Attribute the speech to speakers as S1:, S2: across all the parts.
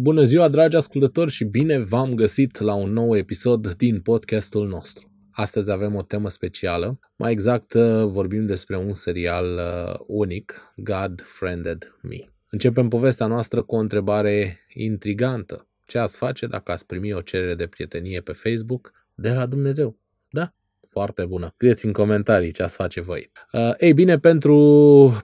S1: Bună ziua, dragi ascultători, și bine v-am găsit la un nou episod din podcastul nostru. Astăzi avem o temă specială, mai exact uh, vorbim despre un serial uh, unic, God Friended Me. Începem povestea noastră cu o întrebare intrigantă. Ce ați face dacă ați primi o cerere de prietenie pe Facebook de la Dumnezeu? Da? Foarte bună. Scrieți în comentarii ce ați face voi. Uh, ei bine, pentru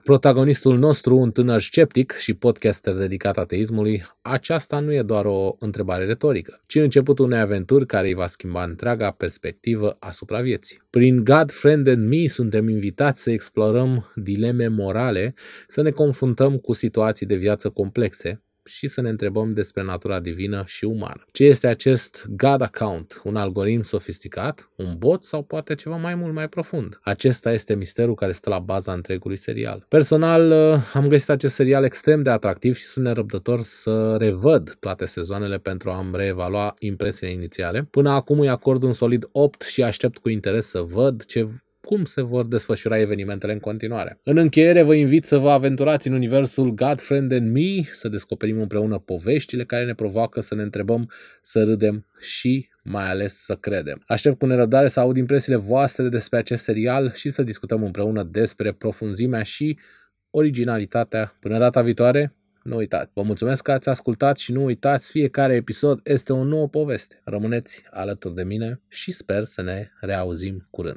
S1: protagonistul nostru, un tânăr sceptic și podcaster dedicat ateismului, aceasta nu e doar o întrebare retorică, ci începutul unei aventuri care îi va schimba întreaga perspectivă asupra vieții. Prin God Friend and Me suntem invitați să explorăm dileme morale, să ne confruntăm cu situații de viață complexe, și să ne întrebăm despre natura divină și umană. Ce este acest God Account? Un algoritm sofisticat? Un bot sau poate ceva mai mult mai profund? Acesta este misterul care stă la baza întregului serial. Personal, uh, am găsit acest serial extrem de atractiv și sunt nerăbdător să revăd toate sezoanele pentru a-mi reevalua impresiile inițiale. Până acum îi acord un solid 8 și aștept cu interes să văd ce cum se vor desfășura evenimentele în continuare. În încheiere vă invit să vă aventurați în universul God, Friend and Me, să descoperim împreună poveștile care ne provoacă să ne întrebăm, să râdem și mai ales să credem. Aștept cu nerăbdare să aud impresiile voastre despre acest serial și să discutăm împreună despre profunzimea și originalitatea. Până data viitoare, nu uitați. Vă mulțumesc că ați ascultat și nu uitați, fiecare episod este o nouă poveste. Rămâneți alături de mine și sper să ne reauzim curând.